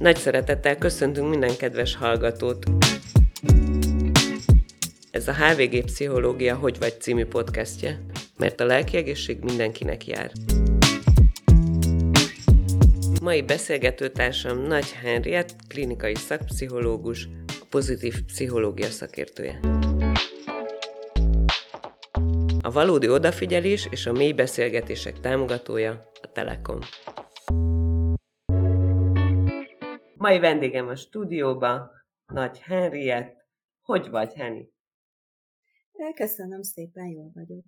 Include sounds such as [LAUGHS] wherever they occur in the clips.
Nagy szeretettel köszöntünk minden kedves hallgatót! Ez a HVG Pszichológia Hogy vagy című podcastje, mert a lelki egészség mindenkinek jár. Mai beszélgetőtársam Nagy Henriett, klinikai szakpszichológus, a pozitív pszichológia szakértője. A valódi odafigyelés és a mély beszélgetések támogatója a Telekom. Mai vendégem a stúdióba, Nagy Henriett. Hogy vagy, Henny? Köszönöm szépen, jól vagyok.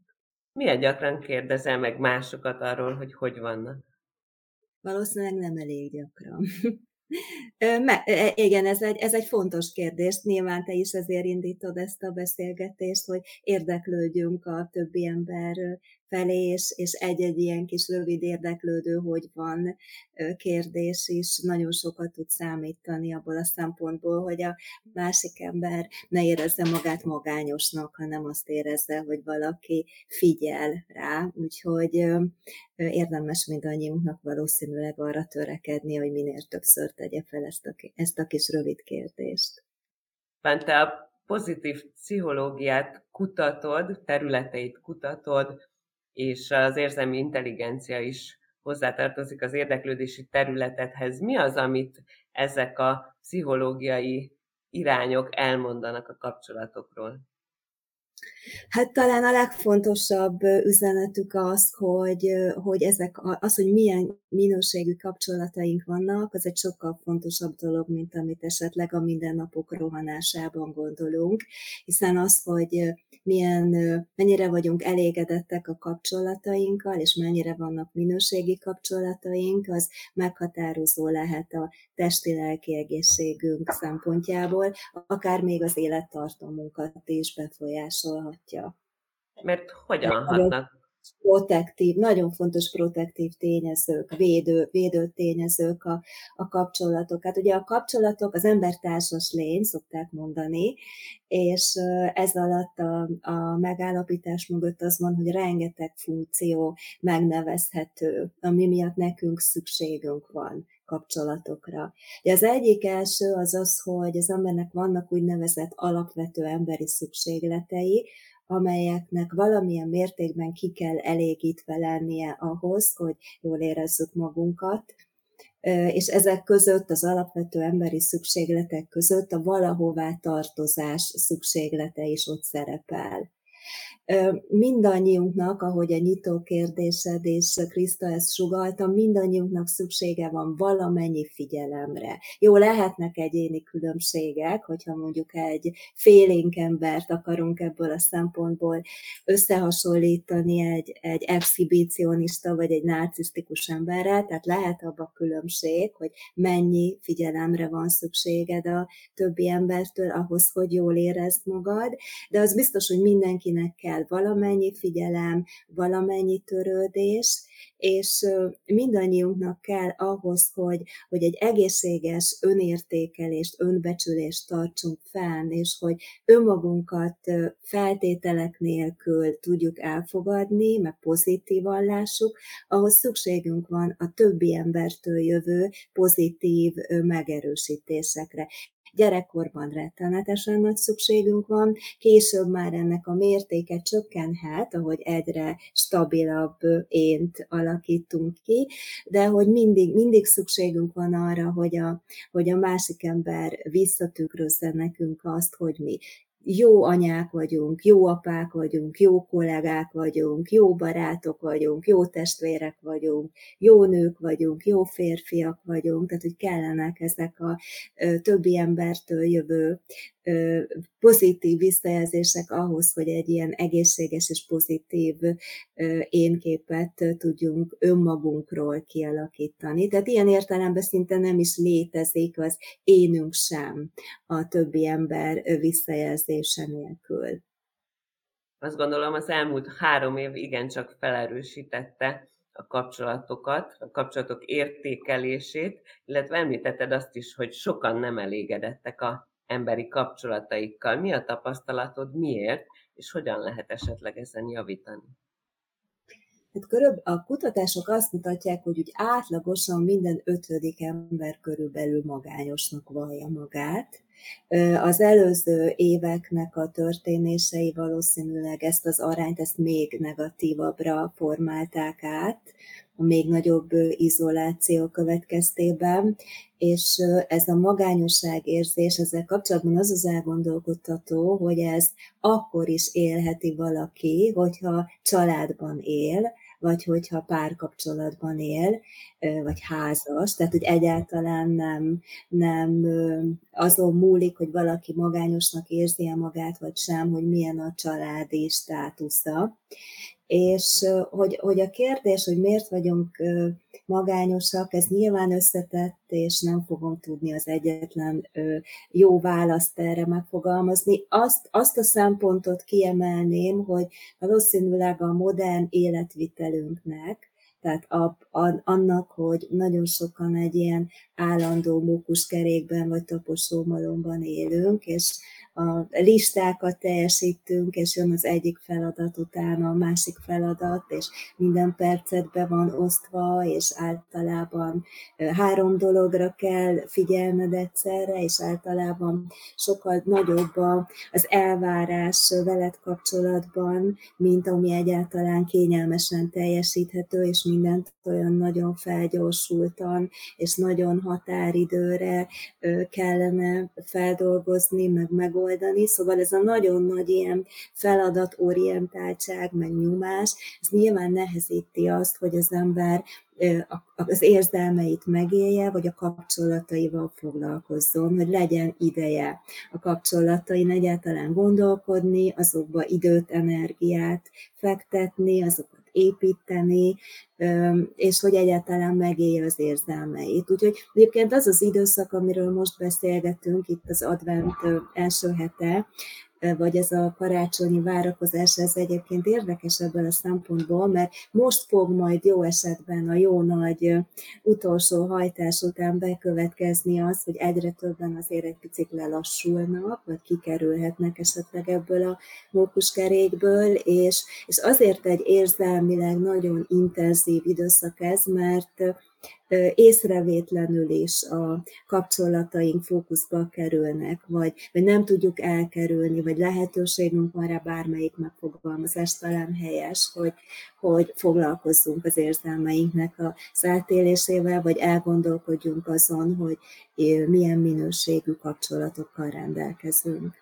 Milyen gyakran kérdezel meg másokat arról, hogy hogy vannak? Valószínűleg nem elég gyakran. [LAUGHS] Me, e, e, igen, ez egy, ez egy fontos kérdés. Nyilván te is ezért indítod ezt a beszélgetést, hogy érdeklődjünk a többi ember felé, és, és egy-egy ilyen kis rövid érdeklődő, hogy van kérdés is nagyon sokat tud számítani abból a szempontból, hogy a másik ember ne érezze magát magányosnak, hanem azt érezze, hogy valaki figyel rá. Úgyhogy érdemes mindannyiunknak valószínűleg arra törekedni, hogy minél többször tegye fel ezt a, ezt a kis rövid kérdést. Te a pozitív pszichológiát kutatod, területeit kutatod, és az érzelmi intelligencia is hozzátartozik az érdeklődési területedhez. Mi az, amit ezek a pszichológiai irányok elmondanak a kapcsolatokról? Hát talán a legfontosabb üzenetük az, hogy, hogy ezek, az, hogy milyen minőségű kapcsolataink vannak, az egy sokkal fontosabb dolog, mint amit esetleg a mindennapok rohanásában gondolunk, hiszen az, hogy milyen, mennyire vagyunk elégedettek a kapcsolatainkkal, és mennyire vannak minőségi kapcsolataink, az meghatározó lehet a testi-lelki egészségünk szempontjából, akár még az élettartamunkat is befolyásolhatja. Mert hogyan hatnak? protektív, nagyon fontos protektív tényezők, védő, védő tényezők a, a kapcsolatok. Hát ugye a kapcsolatok az ember társas lény, szokták mondani, és ez alatt a, a megállapítás mögött az van, hogy rengeteg funkció megnevezhető, ami miatt nekünk szükségünk van kapcsolatokra. De az egyik első az az, hogy az embernek vannak úgynevezett alapvető emberi szükségletei, amelyeknek valamilyen mértékben ki kell elégítve lennie ahhoz, hogy jól érezzük magunkat, és ezek között, az alapvető emberi szükségletek között a valahová tartozás szükséglete is ott szerepel mindannyiunknak, ahogy a nyitó kérdésed és Kriszta ezt sugalta, mindannyiunknak szüksége van valamennyi figyelemre. Jó, lehetnek egyéni különbségek, hogyha mondjuk egy félénk embert akarunk ebből a szempontból összehasonlítani egy, egy exhibicionista vagy egy narcisztikus emberrel, tehát lehet abba különbség, hogy mennyi figyelemre van szükséged a többi embertől ahhoz, hogy jól érezd magad, de az biztos, hogy mindenkinek kell kell valamennyi figyelem, valamennyi törődés, és mindannyiunknak kell ahhoz, hogy, hogy egy egészséges önértékelést, önbecsülést tartsunk fenn, és hogy önmagunkat feltételek nélkül tudjuk elfogadni, meg pozitívan lássuk, ahhoz szükségünk van a többi embertől jövő pozitív megerősítésekre gyerekkorban rettenetesen nagy szükségünk van, később már ennek a mértéke csökkenhet, ahogy egyre stabilabb ént alakítunk ki, de hogy mindig, mindig szükségünk van arra, hogy a, hogy a másik ember visszatükrözze nekünk azt, hogy mi jó anyák vagyunk, jó apák vagyunk, jó kollégák vagyunk, jó barátok vagyunk, jó testvérek vagyunk, jó nők vagyunk, jó férfiak vagyunk, tehát hogy kellenek ezek a többi embertől jövő pozitív visszajelzések ahhoz, hogy egy ilyen egészséges és pozitív énképet tudjunk önmagunkról kialakítani. Tehát ilyen értelemben szinte nem is létezik az énünk sem a többi ember visszajelzése nélkül. Azt gondolom, az elmúlt három év igencsak felerősítette a kapcsolatokat, a kapcsolatok értékelését, illetve említetted azt is, hogy sokan nem elégedettek a emberi kapcsolataikkal. Mi a tapasztalatod, miért, és hogyan lehet esetleg ezen javítani? Hát körül, a kutatások azt mutatják, hogy úgy átlagosan minden ötödik ember körülbelül magányosnak vallja magát. Az előző éveknek a történései valószínűleg ezt az arányt, ezt még negatívabbra formálták át, a még nagyobb izoláció következtében, és ez a magányosság érzés, ezzel kapcsolatban az az elgondolkodtató, hogy ez akkor is élheti valaki, hogyha családban él, vagy hogyha párkapcsolatban él, vagy házas, tehát hogy egyáltalán nem, nem azon múlik, hogy valaki magányosnak érzi -e magát, vagy sem, hogy milyen a családi státusza. És hogy, hogy a kérdés, hogy miért vagyunk magányosak, ez nyilván összetett, és nem fogom tudni az egyetlen jó választ erre megfogalmazni. Azt, azt a szempontot kiemelném, hogy valószínűleg a modern életvitelünknek, tehát a, a, annak, hogy nagyon sokan egy ilyen állandó mókuskerékben vagy taposómalomban élünk, és a listákat teljesítünk, és jön az egyik feladat utána a másik feladat, és minden percet be van osztva, és általában három dologra kell figyelned egyszerre, és általában sokkal nagyobb az elvárás veled kapcsolatban, mint ami egyáltalán kényelmesen teljesíthető, és mindent olyan nagyon felgyorsultan, és nagyon határidőre kellene feldolgozni, meg megoldani, megoldani, szóval ez a nagyon nagy ilyen feladatorientáltság, meg nyomás, ez nyilván nehezíti azt, hogy az ember az érzelmeit megélje, vagy a kapcsolataival foglalkozzon, hogy legyen ideje a kapcsolatain egyáltalán gondolkodni, azokba időt, energiát fektetni, azokat építeni, és hogy egyáltalán megélje az érzelmeit. Úgyhogy egyébként az az időszak, amiről most beszélgetünk, itt az advent első hete, vagy ez a karácsonyi várakozás, ez egyébként érdekes ebből a szempontból, mert most fog majd jó esetben a jó nagy utolsó hajtás után bekövetkezni az, hogy egyre többen azért egy picit lelassulnak, vagy kikerülhetnek esetleg ebből a mókuskerékből, és, és azért egy érzelmileg nagyon intenzív időszak ez, mert észrevétlenül is a kapcsolataink fókuszba kerülnek, vagy, vagy nem tudjuk elkerülni, vagy lehetőségünk van rá bármelyik megfogalmazás talán helyes, hogy, hogy foglalkozzunk az érzelmeinknek az átélésével, vagy elgondolkodjunk azon, hogy milyen minőségű kapcsolatokkal rendelkezünk.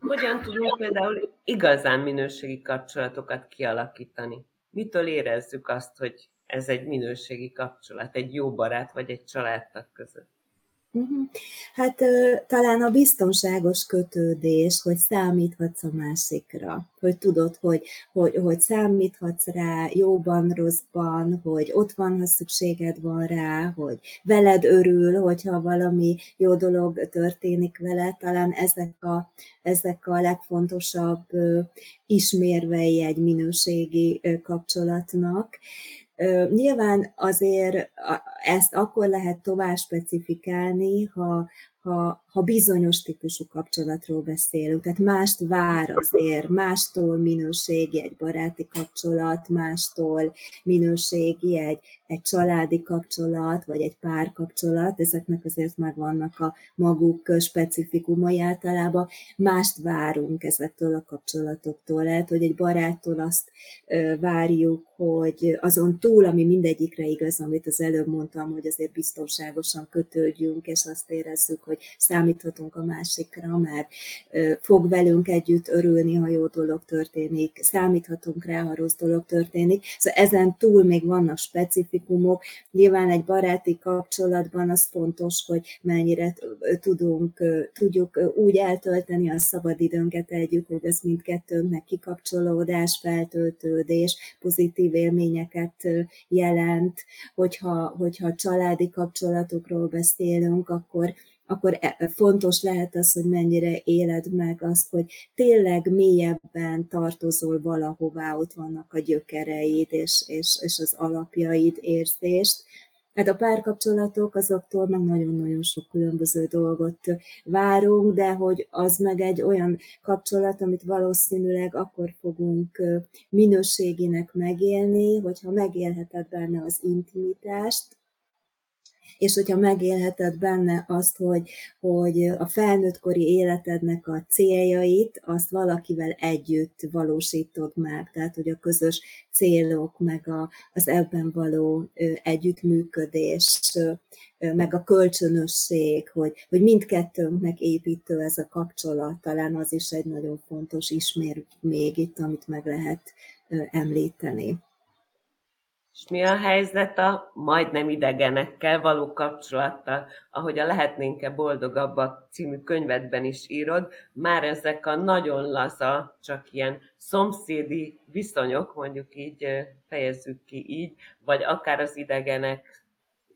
Hogyan tudunk például igazán minőségi kapcsolatokat kialakítani? Mitől érezzük azt, hogy ez egy minőségi kapcsolat, egy jó barát vagy egy családtag között. Mhm. Hát talán a biztonságos kötődés, hogy számíthatsz a másikra, hogy tudod, hogy, hogy, hogy számíthatsz rá jóban, rosszban, hogy ott van, ha szükséged van rá, hogy veled örül, hogyha valami jó dolog történik vele, talán ezek a, ezek a legfontosabb ismérvei egy minőségi kapcsolatnak. Nyilván azért ezt akkor lehet tovább specifikálni, ha, ha, ha bizonyos típusú kapcsolatról beszélünk. Tehát mást vár azért, mástól minőségi egy baráti kapcsolat, mástól minőségi egy, egy családi kapcsolat, vagy egy párkapcsolat, ezeknek azért megvannak a maguk specifikumai általában. Mást várunk ezektől a kapcsolatoktól. Lehet, hogy egy baráttól azt várjuk, hogy azon túl, ami mindegyikre igaz, amit az előbb mondtam, hogy azért biztonságosan kötődjünk, és azt érezzük, hogy számíthatunk a másikra, mert fog velünk együtt örülni, ha jó dolog történik, számíthatunk rá, ha rossz dolog történik. Szóval ezen túl még vannak specifikumok. Nyilván egy baráti kapcsolatban az fontos, hogy mennyire tudunk, tudjuk úgy eltölteni a szabadidőnket együtt, hogy ez mindkettőnknek kikapcsolódás, feltöltődés, pozitív élményeket jelent, hogyha, hogyha családi kapcsolatokról beszélünk, akkor akkor e, fontos lehet az, hogy mennyire éled meg azt, hogy tényleg mélyebben tartozol valahová, ott vannak a gyökereid és, és, és az alapjaid, érzést. Hát a párkapcsolatok azoktól meg nagyon-nagyon sok különböző dolgot várunk, de hogy az meg egy olyan kapcsolat, amit valószínűleg akkor fogunk minőségének megélni, hogyha megélheted benne az intimitást, és hogyha megélheted benne azt, hogy, hogy a felnőttkori életednek a céljait, azt valakivel együtt valósítod meg, tehát hogy a közös célok, meg a, az ebben való együttműködés, meg a kölcsönösség, hogy, hogy mindkettőnknek építő ez a kapcsolat, talán az is egy nagyon fontos ismér még itt, amit meg lehet említeni. És mi a helyzet a majdnem idegenekkel való kapcsolattal, ahogy a Lehetnénk-e boldogabbak című könyvedben is írod, már ezek a nagyon laza, csak ilyen szomszédi viszonyok, mondjuk így fejezzük ki így, vagy akár az idegenek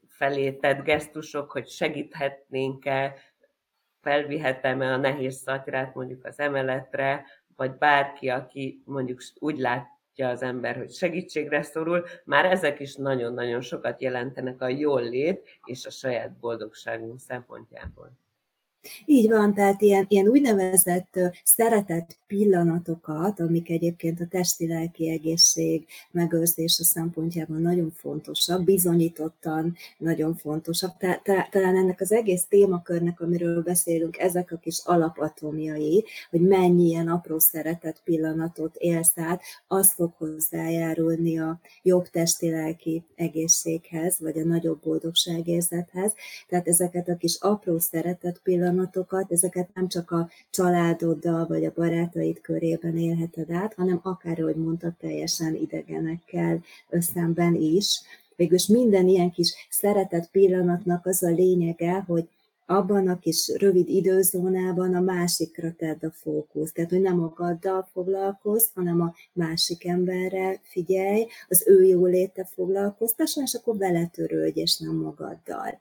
felé tett gesztusok, hogy segíthetnénk-e, felvihetem-e a nehéz szatyrát mondjuk az emeletre, vagy bárki, aki mondjuk úgy lát, az ember, hogy segítségre szorul, már ezek is nagyon-nagyon sokat jelentenek a jól lét és a saját boldogságunk szempontjából. Így van, tehát ilyen, ilyen úgynevezett szeretett pillanatokat, amik egyébként a testi-lelki egészség megőrzése szempontjában nagyon fontosak, bizonyítottan nagyon fontosak. Talán ennek az egész témakörnek, amiről beszélünk, ezek a kis alapatomjai, hogy mennyi ilyen apró szeretett pillanatot élsz át, az fog hozzájárulni a jobb testi-lelki egészséghez, vagy a nagyobb boldogságérzethez. Tehát ezeket a kis apró szeretett pillanatokat pillanatokat, ezeket nem csak a családoddal vagy a barátaid körében élheted át, hanem akár, ahogy mondtad, teljesen idegenekkel összemben is. Végülis minden ilyen kis szeretett pillanatnak az a lényege, hogy abban a kis rövid időzónában a másikra tedd a fókusz. Tehát, hogy nem magaddal foglalkozz, hanem a másik emberre figyelj, az ő jóléte foglalkoztasson, és akkor vele és nem magaddal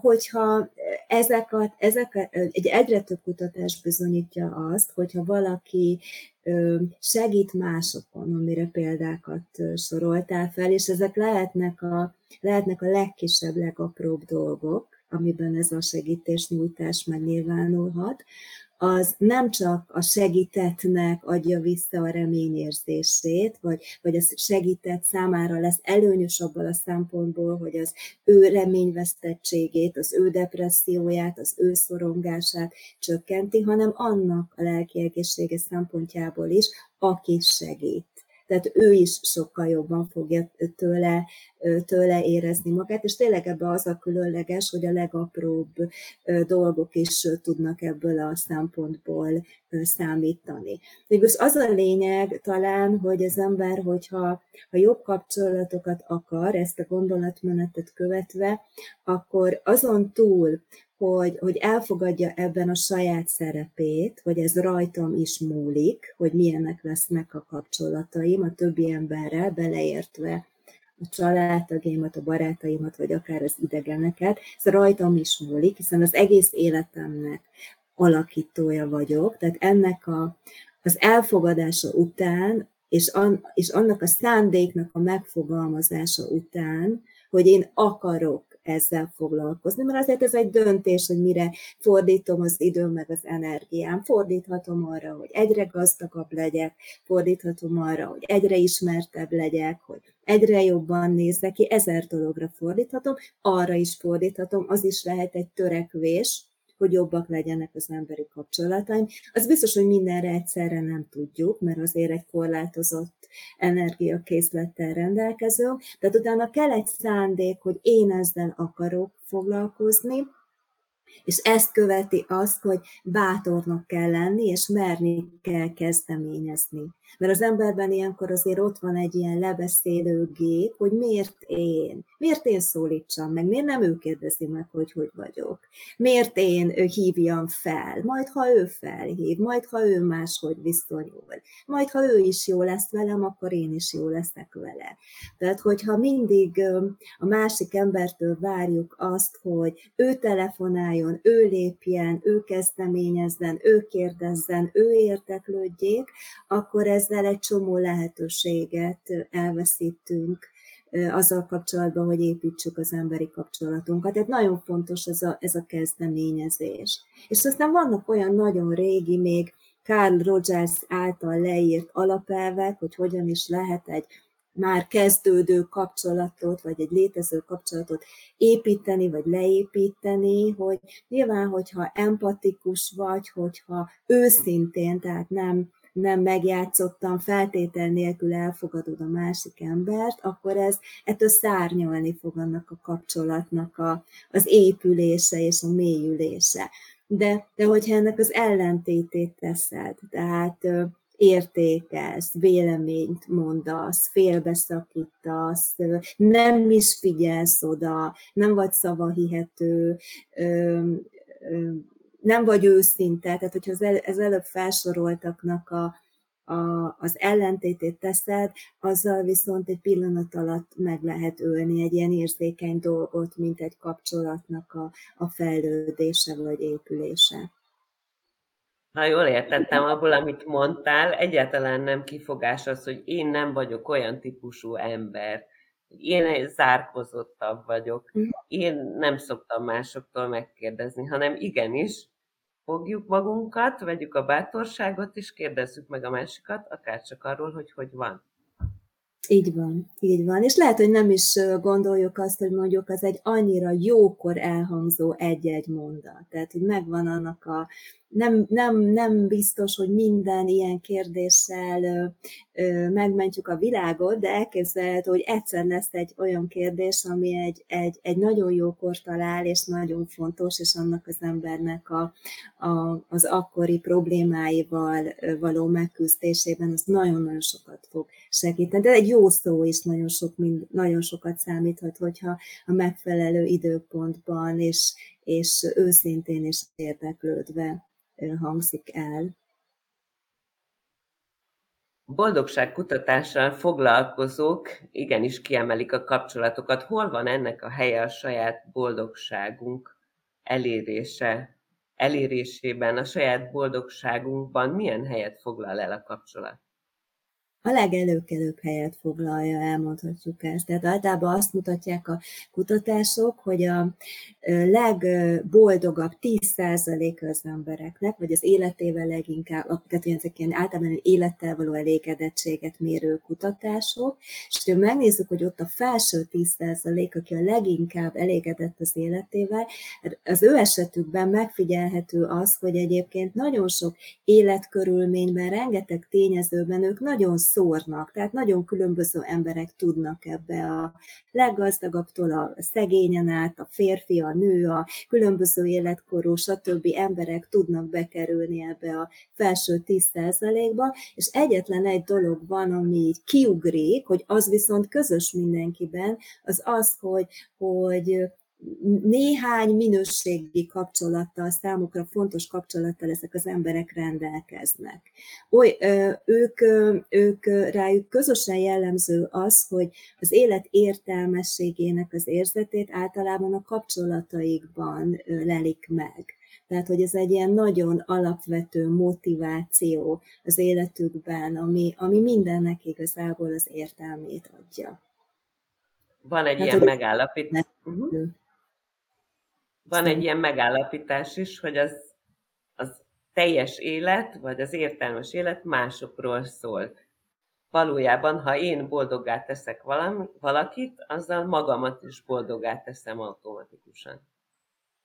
hogyha ezek, a, ezek a, egy egyre több kutatás bizonyítja azt, hogyha valaki segít másokon, amire példákat soroltál fel, és ezek lehetnek a, lehetnek a legkisebb, legapróbb dolgok, amiben ez a segítésnyújtás megnyilvánulhat, az nem csak a segítettnek adja vissza a reményérzését, vagy, vagy a segített számára lesz előnyös abban a szempontból, hogy az ő reményvesztettségét, az ő depresszióját, az ő szorongását csökkenti, hanem annak a lelki egészsége szempontjából is, aki segít tehát ő is sokkal jobban fogja tőle, tőle érezni magát, és tényleg ebbe az a különleges, hogy a legapróbb dolgok is tudnak ebből a szempontból számítani. Végülis az a lényeg talán, hogy az ember, hogyha ha jobb kapcsolatokat akar, ezt a gondolatmenetet követve, akkor azon túl, hogy, hogy elfogadja ebben a saját szerepét, hogy ez rajtam is múlik, hogy milyenek lesznek a kapcsolataim a többi emberrel, beleértve a családtagjaimat, a barátaimat, vagy akár az idegeneket, ez rajtam is múlik, hiszen az egész életemnek alakítója vagyok, tehát ennek a, az elfogadása után, és, an, és annak a szándéknak a megfogalmazása után, hogy én akarok ezzel foglalkozni, mert azért ez egy döntés, hogy mire fordítom az időm meg az energiám. Fordíthatom arra, hogy egyre gazdagabb legyek, fordíthatom arra, hogy egyre ismertebb legyek, hogy egyre jobban nézzek ki, ezer dologra fordíthatom, arra is fordíthatom, az is lehet egy törekvés, hogy jobbak legyenek az emberi kapcsolataim. Az biztos, hogy mindenre egyszerre nem tudjuk, mert azért egy korlátozott energiakészlettel rendelkezünk, tehát utána kell egy szándék, hogy én ezzel akarok foglalkozni, és ezt követi azt, hogy bátornak kell lenni, és merni kell kezdeményezni. Mert az emberben ilyenkor azért ott van egy ilyen lebeszélő gép, hogy miért én? Miért én szólítsam meg? Miért nem ő kérdezi meg, hogy hogy vagyok? Miért én hívjam fel? Majd, ha ő felhív, majd, ha ő máshogy viszonyul, majd, ha ő is jó lesz velem, akkor én is jó leszek vele. Tehát, hogyha mindig a másik embertől várjuk azt, hogy ő telefonáljon, ő lépjen, ő kezdeményezzen, ő kérdezzen, ő érteklődjék, akkor ez ezzel egy csomó lehetőséget elveszítünk azzal kapcsolatban, hogy építsük az emberi kapcsolatunkat. Tehát nagyon fontos ez a, ez a kezdeményezés. És aztán vannak olyan nagyon régi, még Carl Rogers által leírt alapelvek, hogy hogyan is lehet egy már kezdődő kapcsolatot, vagy egy létező kapcsolatot építeni, vagy leépíteni, hogy nyilván, hogyha empatikus vagy, hogyha őszintén, tehát nem, nem megjátszottan, feltétel nélkül elfogadod a másik embert, akkor ez ettől szárnyalni fog annak a kapcsolatnak a, az épülése és a mélyülése. De, de hogyha ennek az ellentétét teszed, tehát értékelsz, véleményt mondasz, félbeszakítasz, nem is figyelsz oda, nem vagy szavahihető, nem vagy őszinte, tehát hogyha az, el, az előbb felsoroltaknak a, a, az ellentétét teszed, azzal viszont egy pillanat alatt meg lehet ölni egy ilyen érzékeny dolgot, mint egy kapcsolatnak a, a fejlődése vagy épülése. Ha jól értettem abból, amit mondtál, egyáltalán nem kifogás az, hogy én nem vagyok olyan típusú ember. Én zárkozottabb vagyok. Mhm. Én nem szoktam másoktól megkérdezni, hanem igenis, fogjuk magunkat, vegyük a bátorságot, és kérdezzük meg a másikat, akár csak arról, hogy hogy van. Így van, így van. És lehet, hogy nem is gondoljuk azt, hogy mondjuk az egy annyira jókor elhangzó egy-egy mondat. Tehát, hogy megvan annak a nem, nem, nem biztos, hogy minden ilyen kérdéssel ö, ö, megmentjük a világot, de elképzelhető, hogy egyszer lesz egy olyan kérdés, ami egy, egy, egy nagyon jókor talál, és nagyon fontos, és annak az embernek a, a, az akkori problémáival való megküzdésében az nagyon-nagyon sokat fog segíteni. De egy jó szó is nagyon, sok, mind, nagyon sokat számíthat, hogyha a megfelelő időpontban és, és őszintén és érdeklődve hangzik el. Boldogság kutatással foglalkozók igenis kiemelik a kapcsolatokat. Hol van ennek a helye a saját boldogságunk elérése, elérésében, a saját boldogságunkban milyen helyet foglal el a kapcsolat? A legelőkelőbb helyet foglalja, elmondhatjuk ezt. Tehát általában azt mutatják a kutatások, hogy a legboldogabb 10% az embereknek, vagy az életével leginkább, tehát ezek ilyen általában élettel való elégedettséget mérő kutatások, és ha megnézzük, hogy ott a felső 10%, aki a leginkább elégedett az életével, az ő esetükben megfigyelhető az, hogy egyébként nagyon sok életkörülményben, rengeteg tényezőben ők nagyon szórnak, tehát nagyon különböző emberek tudnak ebbe a leggazdagabbtól a szegényen át, a férfi, a nő, a különböző életkorú, stb. emberek tudnak bekerülni ebbe a felső 10%-ba, és egyetlen egy dolog van, ami így kiugrik, hogy az viszont közös mindenkiben, az az, hogy, hogy néhány minőségi kapcsolattal, számukra fontos kapcsolattal ezek az emberek rendelkeznek. Oly, ők, ők rájuk közösen jellemző az, hogy az élet értelmességének az érzetét általában a kapcsolataikban lelik meg. Tehát, hogy ez egy ilyen nagyon alapvető motiváció az életükben, ami, ami mindennek igazából az értelmét adja. Van egy hát, ilyen megállapítás. Uh-huh van egy ilyen megállapítás is, hogy az, az teljes élet, vagy az értelmes élet másokról szól. Valójában, ha én boldoggá teszek valami, valakit, azzal magamat is boldoggá teszem automatikusan.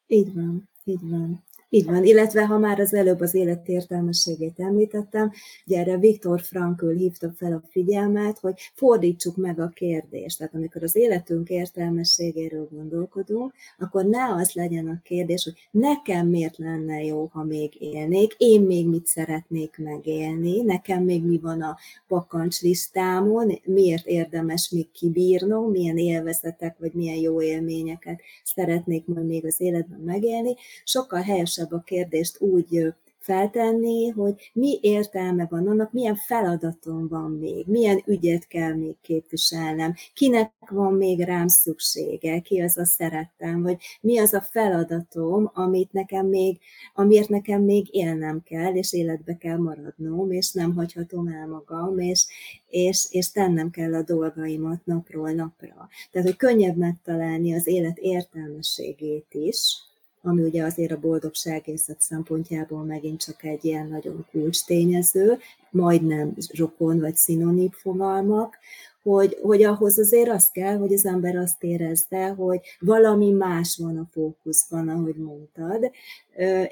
Így van, így van. Így van, illetve ha már az előbb az élet értelmességét említettem, ugye erre Viktor Frankl hívta fel a figyelmet, hogy fordítsuk meg a kérdést. Tehát amikor az életünk értelmességéről gondolkodunk, akkor ne az legyen a kérdés, hogy nekem miért lenne jó, ha még élnék, én még mit szeretnék megélni, nekem még mi van a pakancs listámon, miért érdemes még kibírnom, milyen élvezetek vagy milyen jó élményeket szeretnék majd még az életben megélni. Sokkal helyes fontosabb a kérdést úgy feltenni, hogy mi értelme van annak, milyen feladatom van még, milyen ügyet kell még képviselnem, kinek van még rám szüksége, ki az a szerettem, vagy mi az a feladatom, amit nekem még, amiért nekem még élnem kell, és életbe kell maradnom, és nem hagyhatom el magam, és, és, és tennem kell a dolgaimat napról napra. Tehát, hogy könnyebb megtalálni az élet értelmességét is, ami ugye azért a boldogságészet szempontjából megint csak egy ilyen nagyon kulcs tényező, majdnem rokon vagy szinonív fogalmak, hogy, hogy ahhoz azért az kell, hogy az ember azt érezze, hogy valami más van a fókuszban, ahogy mondtad.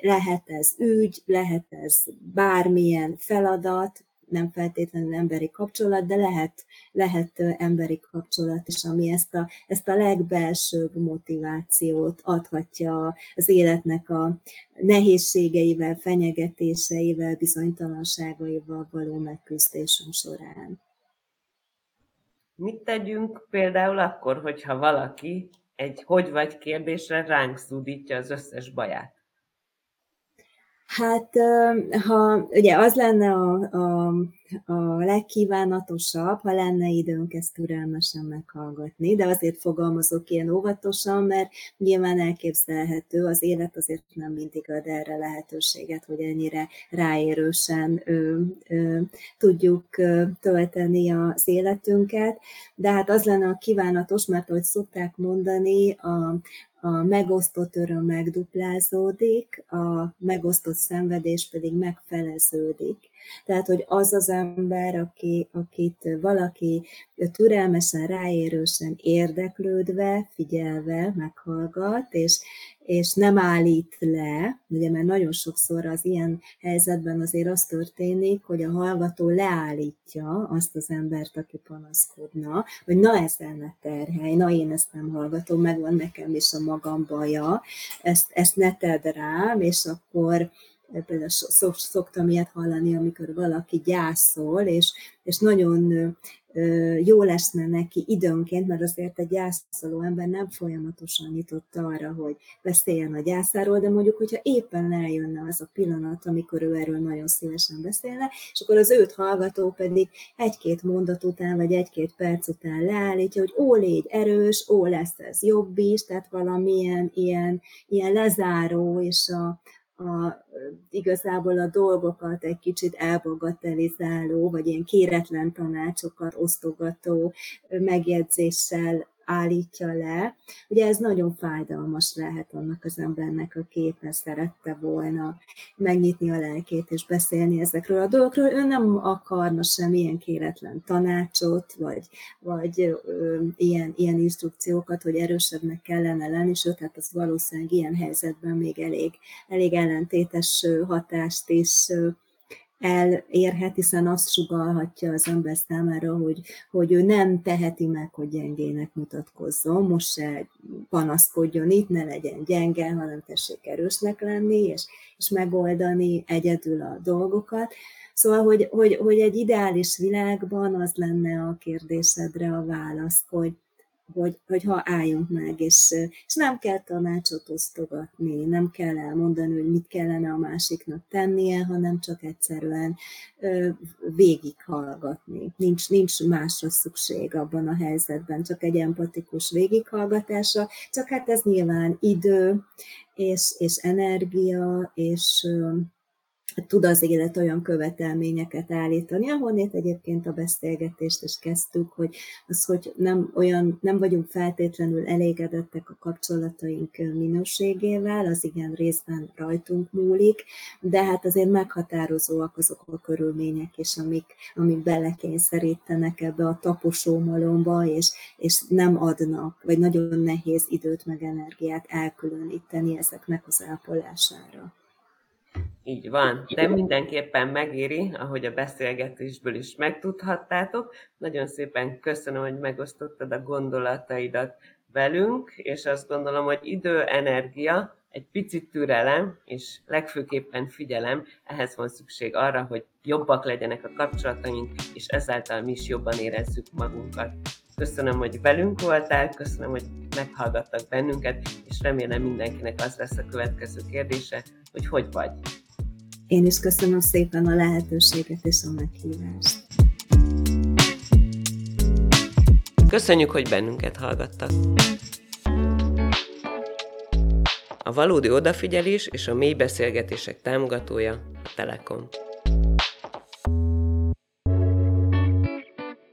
Lehet ez ügy, lehet ez bármilyen feladat, nem feltétlenül emberi kapcsolat, de lehet, lehet emberi kapcsolat is, ami ezt a, ezt a legbelsőbb motivációt adhatja az életnek a nehézségeivel, fenyegetéseivel, bizonytalanságaival való megküzdésünk során. Mit tegyünk például akkor, hogyha valaki egy hogy vagy kérdésre ránk szúdítja az összes baját? Hát, ha ugye az lenne a, a, a legkívánatosabb, ha lenne időnk ezt türelmesen meghallgatni, de azért fogalmazok ilyen óvatosan, mert nyilván elképzelhető, az élet azért nem mindig ad erre lehetőséget, hogy ennyire ráérősen ö, ö, tudjuk tölteni az életünket, de hát az lenne a kívánatos, mert ahogy szokták mondani, a, a megosztott öröm megduplázódik, a megosztott szenvedés pedig megfeleződik. Tehát, hogy az az ember, aki, akit valaki türelmesen, ráérősen érdeklődve, figyelve meghallgat, és, és nem állít le, ugye mert nagyon sokszor az ilyen helyzetben azért az történik, hogy a hallgató leállítja azt az embert, aki panaszkodna, hogy na ezzel ne terhelj, na én ezt nem hallgatom, megvan nekem is a magam baja, ezt, ezt ne tedd rám, és akkor például szoktam ilyet hallani, amikor valaki gyászol, és, és nagyon jó leszne neki időnként, mert azért egy gyászoló ember nem folyamatosan nyitott arra, hogy beszéljen a gyászáról, de mondjuk, hogyha éppen eljönne az a pillanat, amikor ő erről nagyon szívesen beszélne, és akkor az őt hallgató pedig egy-két mondat után, vagy egy-két perc után leállítja, hogy ó, légy erős, ó, lesz ez jobb is, tehát valamilyen ilyen, ilyen lezáró, és a, a, igazából a dolgokat egy kicsit elbagatelizáló, vagy ilyen kéretlen tanácsokat osztogató megjegyzéssel állítja le. Ugye ez nagyon fájdalmas lehet annak az embernek, aki éppen szerette volna megnyitni a lelkét és beszélni ezekről a dolgokról. Ő nem akarna semmilyen kéretlen tanácsot, vagy, vagy ö, ilyen, ilyen instrukciókat, hogy erősebbnek kellene lenni, sőt, hát az valószínűleg ilyen helyzetben még elég, elég ellentétes hatást is elérhet, hiszen azt sugalhatja az ember számára, hogy, hogy ő nem teheti meg, hogy gyengének mutatkozzon, most se panaszkodjon itt, ne legyen gyenge, hanem tessék erősnek lenni, és, és megoldani egyedül a dolgokat. Szóval, hogy, hogy, hogy egy ideális világban az lenne a kérdésedre a válasz, hogy, hogy, hogy ha álljunk meg, és, és nem kell tanácsot osztogatni, nem kell elmondani, hogy mit kellene a másiknak tennie, hanem csak egyszerűen végighallgatni. Nincs, nincs másra szükség abban a helyzetben, csak egy empatikus végighallgatása, csak hát ez nyilván idő, és, és energia, és, tud az élet olyan követelményeket állítani, ahonnét egyébként a beszélgetést is kezdtük, hogy az, hogy nem, olyan, nem vagyunk feltétlenül elégedettek a kapcsolataink minőségével, az igen részben rajtunk múlik, de hát azért meghatározóak azok a körülmények is, amik, amik belekényszerítenek ebbe a taposó malomba, és, és nem adnak, vagy nagyon nehéz időt meg energiát elkülöníteni ezeknek az ápolására. Így van, de mindenképpen megéri, ahogy a beszélgetésből is megtudhattátok. Nagyon szépen köszönöm, hogy megosztottad a gondolataidat velünk, és azt gondolom, hogy idő, energia, egy picit türelem, és legfőképpen figyelem, ehhez van szükség arra, hogy jobbak legyenek a kapcsolataink, és ezáltal mi is jobban érezzük magunkat. Köszönöm, hogy velünk voltál, köszönöm, hogy meghallgattak bennünket, és remélem mindenkinek az lesz a következő kérdése, hogy hogy vagy. Én is köszönöm szépen a lehetőséget és a meghívást. Köszönjük, hogy bennünket hallgattak. A valódi odafigyelés és a mély beszélgetések támogatója a Telekom.